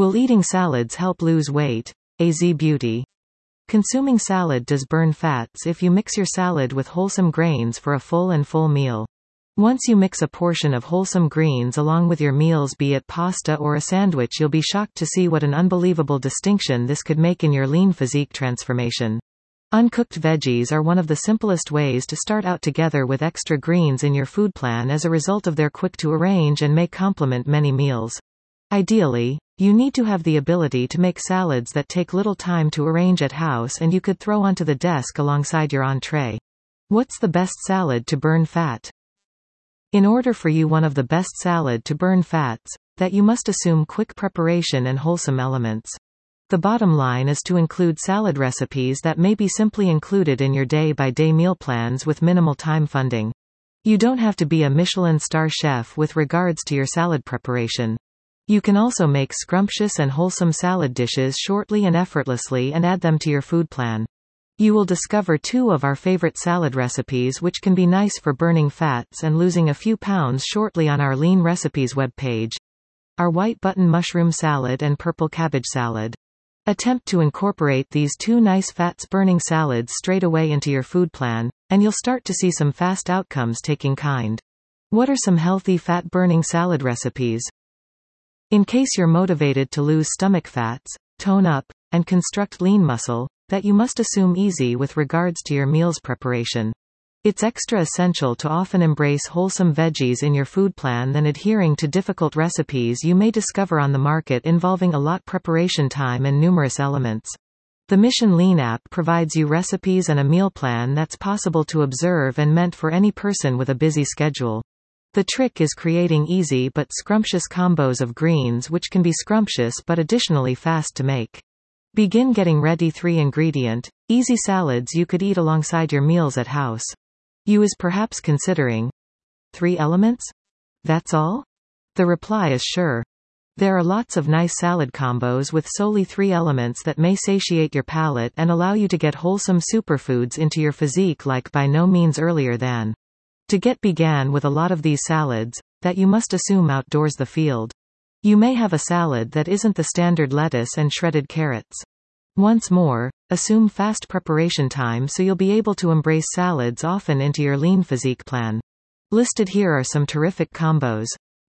Will eating salads help lose weight? AZ Beauty. Consuming salad does burn fats if you mix your salad with wholesome grains for a full and full meal. Once you mix a portion of wholesome greens along with your meals be it pasta or a sandwich you'll be shocked to see what an unbelievable distinction this could make in your lean physique transformation. Uncooked veggies are one of the simplest ways to start out together with extra greens in your food plan as a result of their quick to arrange and may complement many meals. Ideally, you need to have the ability to make salads that take little time to arrange at house and you could throw onto the desk alongside your entree. What's the best salad to burn fat? In order for you one of the best salad to burn fats, that you must assume quick preparation and wholesome elements. The bottom line is to include salad recipes that may be simply included in your day-by-day -day meal plans with minimal time funding. You don't have to be a Michelin star chef with regards to your salad preparation. You can also make scrumptious and wholesome salad dishes shortly and effortlessly and add them to your food plan. You will discover two of our favorite salad recipes which can be nice for burning fats and losing a few pounds shortly on our Lean Recipes webpage. Our white button mushroom salad and purple cabbage salad. Attempt to incorporate these two nice fats-burning salads straight away into your food plan, and you'll start to see some fast outcomes taking kind. What are some healthy fat-burning salad recipes? In case you're motivated to lose stomach fats, tone up, and construct lean muscle, that you must assume easy with regards to your meals preparation. It's extra essential to often embrace wholesome veggies in your food plan than adhering to difficult recipes you may discover on the market involving a lot preparation time and numerous elements. The Mission Lean app provides you recipes and a meal plan that's possible to observe and meant for any person with a busy schedule. The trick is creating easy but scrumptious combos of greens which can be scrumptious but additionally fast to make. Begin getting ready 3 ingredient, easy salads you could eat alongside your meals at house. You is perhaps considering 3 elements? That's all? The reply is sure. There are lots of nice salad combos with solely three elements that may satiate your palate and allow you to get wholesome superfoods into your physique like by no means earlier than. To get began with a lot of these salads, that you must assume outdoors the field. You may have a salad that isn't the standard lettuce and shredded carrots. Once more, assume fast preparation time so you'll be able to embrace salads often into your lean physique plan. Listed here are some terrific combos.